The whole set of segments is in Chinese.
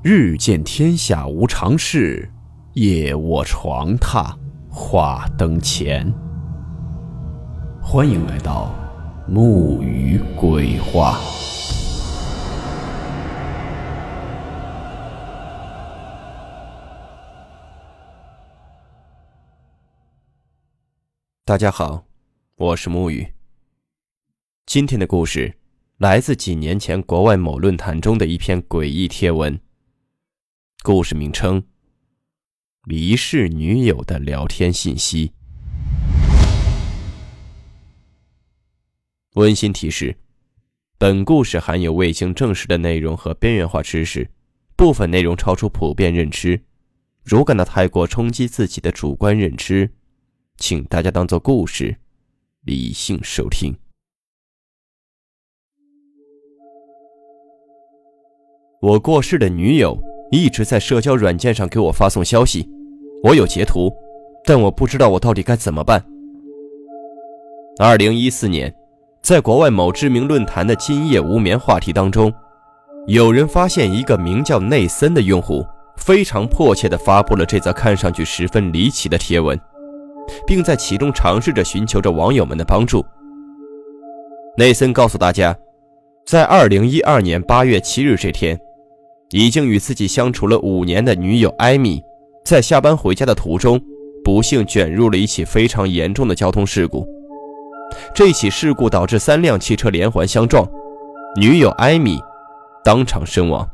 日见天下无常事，夜卧床榻话灯前。欢迎来到木鱼鬼话。大家好，我是木鱼。今天的故事来自几年前国外某论坛中的一篇诡异贴文。故事名称：离世女友的聊天信息。温馨提示：本故事含有未经证实的内容和边缘化知识，部分内容超出普遍认知。如感到太过冲击自己的主观认知，请大家当做故事，理性收听。我过世的女友。一直在社交软件上给我发送消息，我有截图，但我不知道我到底该怎么办。二零一四年，在国外某知名论坛的“今夜无眠”话题当中，有人发现一个名叫内森的用户非常迫切地发布了这则看上去十分离奇的贴文，并在其中尝试着寻求着网友们的帮助。内森告诉大家，在二零一二年八月七日这天。已经与自己相处了五年的女友艾米，在下班回家的途中，不幸卷入了一起非常严重的交通事故。这起事故导致三辆汽车连环相撞，女友艾米当场身亡。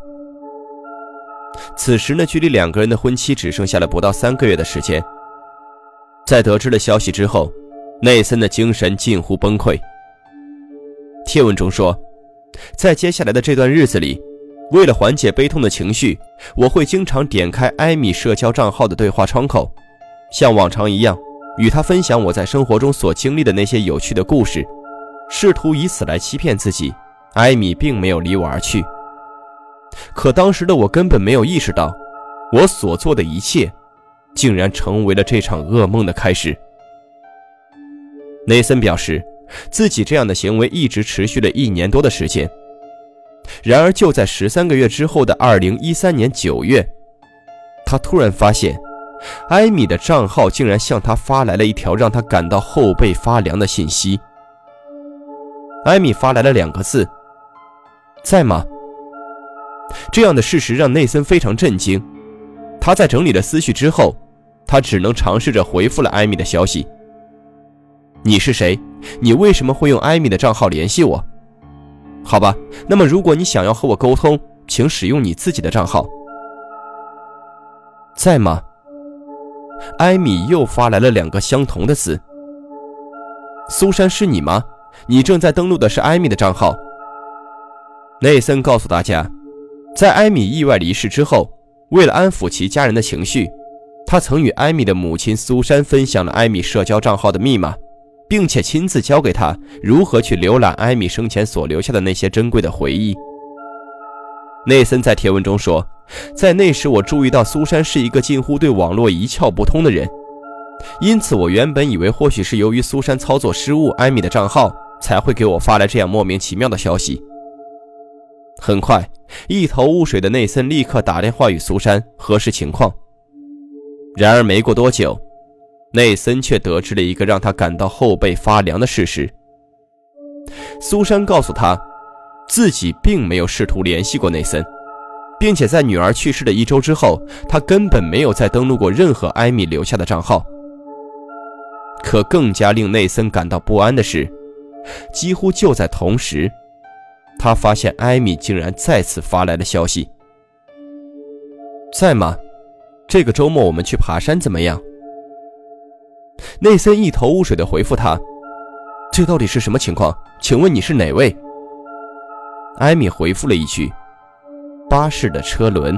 此时呢，距离两个人的婚期只剩下了不到三个月的时间。在得知了消息之后，内森的精神近乎崩溃。贴文中说，在接下来的这段日子里。为了缓解悲痛的情绪，我会经常点开艾米社交账号的对话窗口，像往常一样与她分享我在生活中所经历的那些有趣的故事，试图以此来欺骗自己。艾米并没有离我而去，可当时的我根本没有意识到，我所做的一切，竟然成为了这场噩梦的开始。内森表示，自己这样的行为一直持续了一年多的时间。然而，就在十三个月之后的二零一三年九月，他突然发现，艾米的账号竟然向他发来了一条让他感到后背发凉的信息。艾米发来了两个字：“在吗？”这样的事实让内森非常震惊。他在整理了思绪之后，他只能尝试着回复了艾米的消息：“你是谁？你为什么会用艾米的账号联系我？”好吧，那么如果你想要和我沟通，请使用你自己的账号。在吗？艾米又发来了两个相同的字。苏珊是你吗？你正在登录的是艾米的账号。内森告诉大家，在艾米意外离世之后，为了安抚其家人的情绪，他曾与艾米的母亲苏珊分享了艾米社交账号的密码。并且亲自教给他如何去浏览艾米生前所留下的那些珍贵的回忆。内森在贴文中说：“在那时，我注意到苏珊是一个近乎对网络一窍不通的人，因此我原本以为或许是由于苏珊操作失误，艾米的账号才会给我发来这样莫名其妙的消息。”很快，一头雾水的内森立刻打电话与苏珊核实情况。然而，没过多久。内森却得知了一个让他感到后背发凉的事实：苏珊告诉他，自己并没有试图联系过内森，并且在女儿去世的一周之后，他根本没有再登录过任何艾米留下的账号。可更加令内森感到不安的是，几乎就在同时，他发现艾米竟然再次发来了消息：“在吗？这个周末我们去爬山怎么样？”内森一头雾水地回复他：“这到底是什么情况？请问你是哪位？”艾米回复了一句：“巴士的车轮。”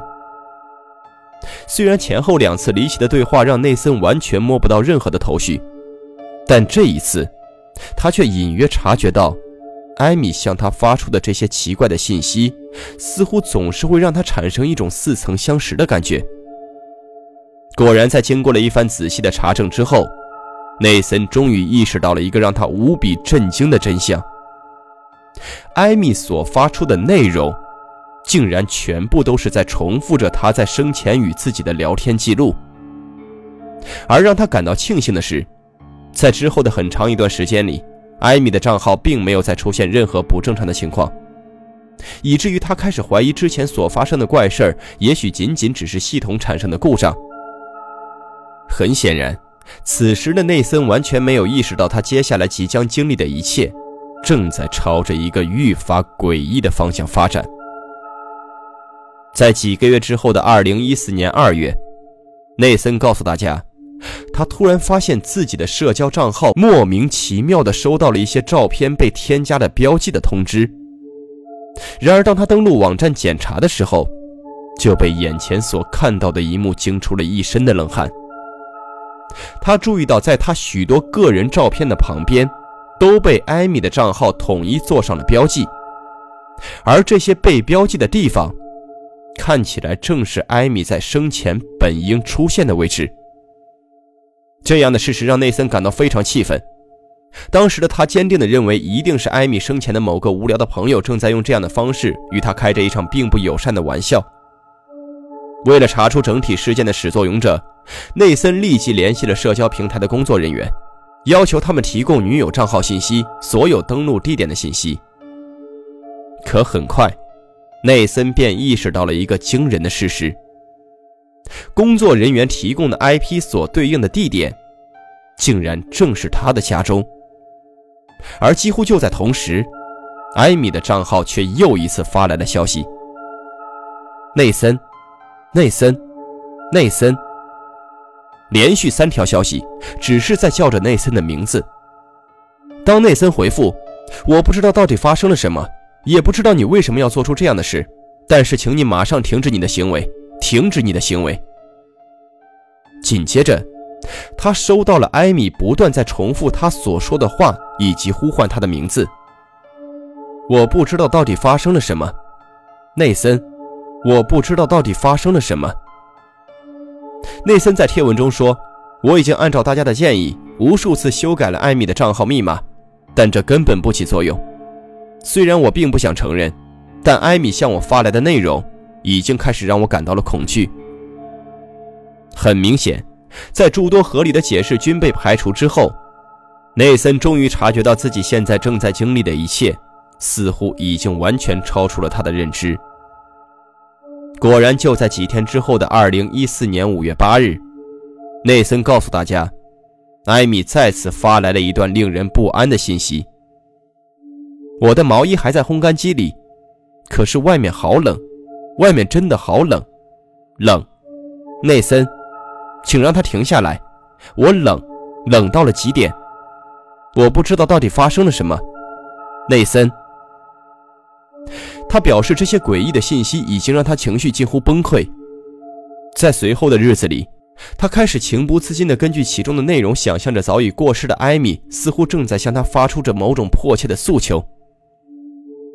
虽然前后两次离奇的对话让内森完全摸不到任何的头绪，但这一次，他却隐约察觉到，艾米向他发出的这些奇怪的信息，似乎总是会让他产生一种似曾相识的感觉。果然，在经过了一番仔细的查证之后。内森终于意识到了一个让他无比震惊的真相：艾米所发出的内容，竟然全部都是在重复着他在生前与自己的聊天记录。而让他感到庆幸的是，在之后的很长一段时间里，艾米的账号并没有再出现任何不正常的情况。以至于他开始怀疑之前所发生的怪事儿，也许仅仅只是系统产生的故障。很显然，此时的内森完全没有意识到，他接下来即将经历的一切，正在朝着一个愈发诡异的方向发展。在几个月之后的二零一四年二月，内森告诉大家，他突然发现自己的社交账号莫名其妙地收到了一些照片被添加了标记的通知。然而，当他登录网站检查的时候，就被眼前所看到的一幕惊出了一身的冷汗。他注意到，在他许多个人照片的旁边，都被艾米的账号统一做上了标记，而这些被标记的地方，看起来正是艾米在生前本应出现的位置。这样的事实让内森感到非常气愤。当时的他坚定地认为，一定是艾米生前的某个无聊的朋友正在用这样的方式与他开着一场并不友善的玩笑。为了查出整体事件的始作俑者，内森立即联系了社交平台的工作人员，要求他们提供女友账号信息、所有登录地点的信息。可很快，内森便意识到了一个惊人的事实：工作人员提供的 IP 所对应的地点，竟然正是他的家中。而几乎就在同时，艾米的账号却又一次发来了消息。内森，内森，内森，连续三条消息，只是在叫着内森的名字。当内森回复：“我不知道到底发生了什么，也不知道你为什么要做出这样的事，但是请你马上停止你的行为，停止你的行为。”紧接着。他收到了艾米不断在重复他所说的话，以及呼唤他的名字。我不知道到底发生了什么，内森。我不知道到底发生了什么。内森在贴文中说：“我已经按照大家的建议，无数次修改了艾米的账号密码，但这根本不起作用。虽然我并不想承认，但艾米向我发来的内容已经开始让我感到了恐惧。很明显。”在诸多合理的解释均被排除之后，内森终于察觉到自己现在正在经历的一切，似乎已经完全超出了他的认知。果然，就在几天之后的二零一四年五月八日，内森告诉大家，艾米再次发来了一段令人不安的信息：“我的毛衣还在烘干机里，可是外面好冷，外面真的好冷，冷。”内森。请让它停下来，我冷，冷到了极点。我不知道到底发生了什么，内森。他表示这些诡异的信息已经让他情绪近乎崩溃。在随后的日子里，他开始情不自禁地根据其中的内容想象着早已过世的艾米似乎正在向他发出着某种迫切的诉求。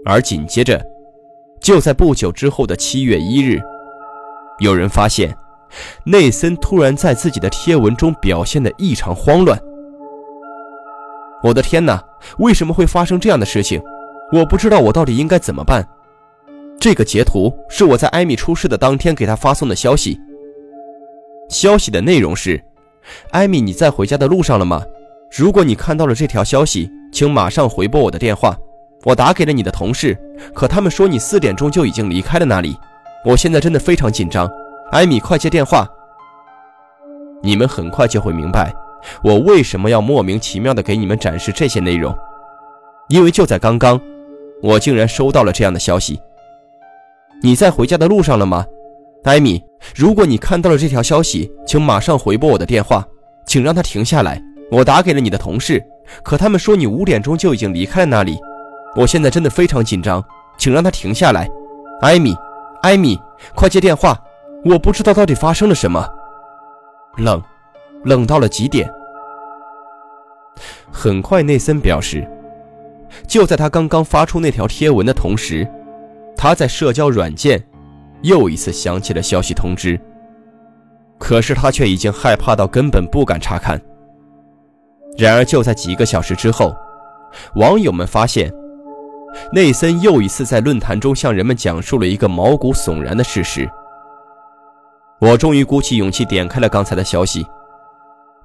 而紧接着，就在不久之后的七月一日，有人发现。内森突然在自己的贴文中表现得异常慌乱。我的天哪，为什么会发生这样的事情？我不知道我到底应该怎么办。这个截图是我在艾米出事的当天给他发送的消息。消息的内容是：艾米，你在回家的路上了吗？如果你看到了这条消息，请马上回拨我的电话。我打给了你的同事，可他们说你四点钟就已经离开了那里。我现在真的非常紧张。艾米，快接电话！你们很快就会明白，我为什么要莫名其妙的给你们展示这些内容。因为就在刚刚，我竟然收到了这样的消息。你在回家的路上了吗，艾米？如果你看到了这条消息，请马上回拨我的电话，请让他停下来。我打给了你的同事，可他们说你五点钟就已经离开了那里。我现在真的非常紧张，请让他停下来，艾米，艾米，快接电话！我不知道到底发生了什么，冷，冷到了极点。很快，内森表示，就在他刚刚发出那条贴文的同时，他在社交软件又一次响起了消息通知。可是他却已经害怕到根本不敢查看。然而，就在几个小时之后，网友们发现，内森又一次在论坛中向人们讲述了一个毛骨悚然的事实。我终于鼓起勇气点开了刚才的消息，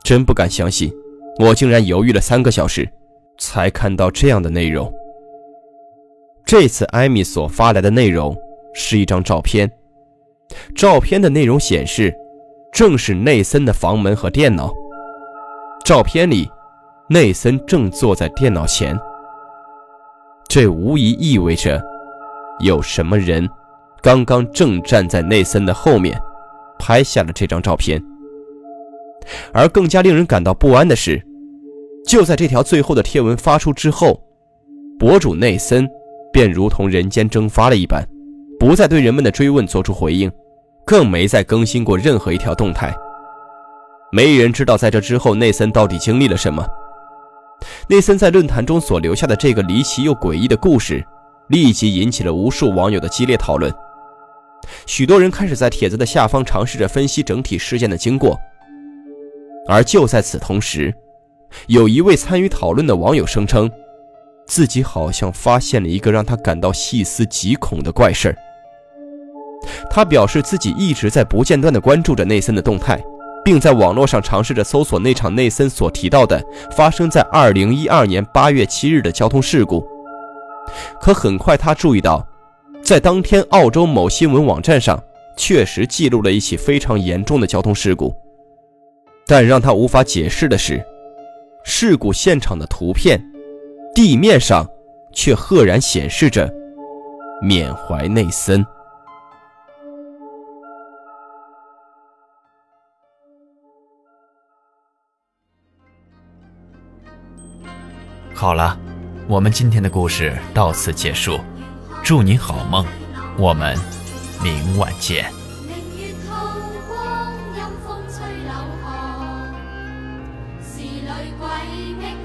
真不敢相信，我竟然犹豫了三个小时，才看到这样的内容。这次艾米所发来的内容是一张照片，照片的内容显示，正是内森的房门和电脑。照片里，内森正坐在电脑前。这无疑意味着，有什么人刚刚正站在内森的后面，拍下了这张照片。而更加令人感到不安的是，就在这条最后的贴文发出之后，博主内森。便如同人间蒸发了一般，不再对人们的追问做出回应，更没再更新过任何一条动态。没人知道在这之后内森到底经历了什么。内森在论坛中所留下的这个离奇又诡异的故事，立即引起了无数网友的激烈讨论。许多人开始在帖子的下方尝试着分析整体事件的经过。而就在此同时，有一位参与讨论的网友声称。自己好像发现了一个让他感到细思极恐的怪事儿。他表示自己一直在不间断地关注着内森的动态，并在网络上尝试着搜索那场内森所提到的发生在2012年8月7日的交通事故。可很快他注意到，在当天澳洲某新闻网站上确实记录了一起非常严重的交通事故。但让他无法解释的是，事故现场的图片。地面上，却赫然显示着“缅怀内森”。好了，我们今天的故事到此结束，祝您好梦，我们明晚见。谁人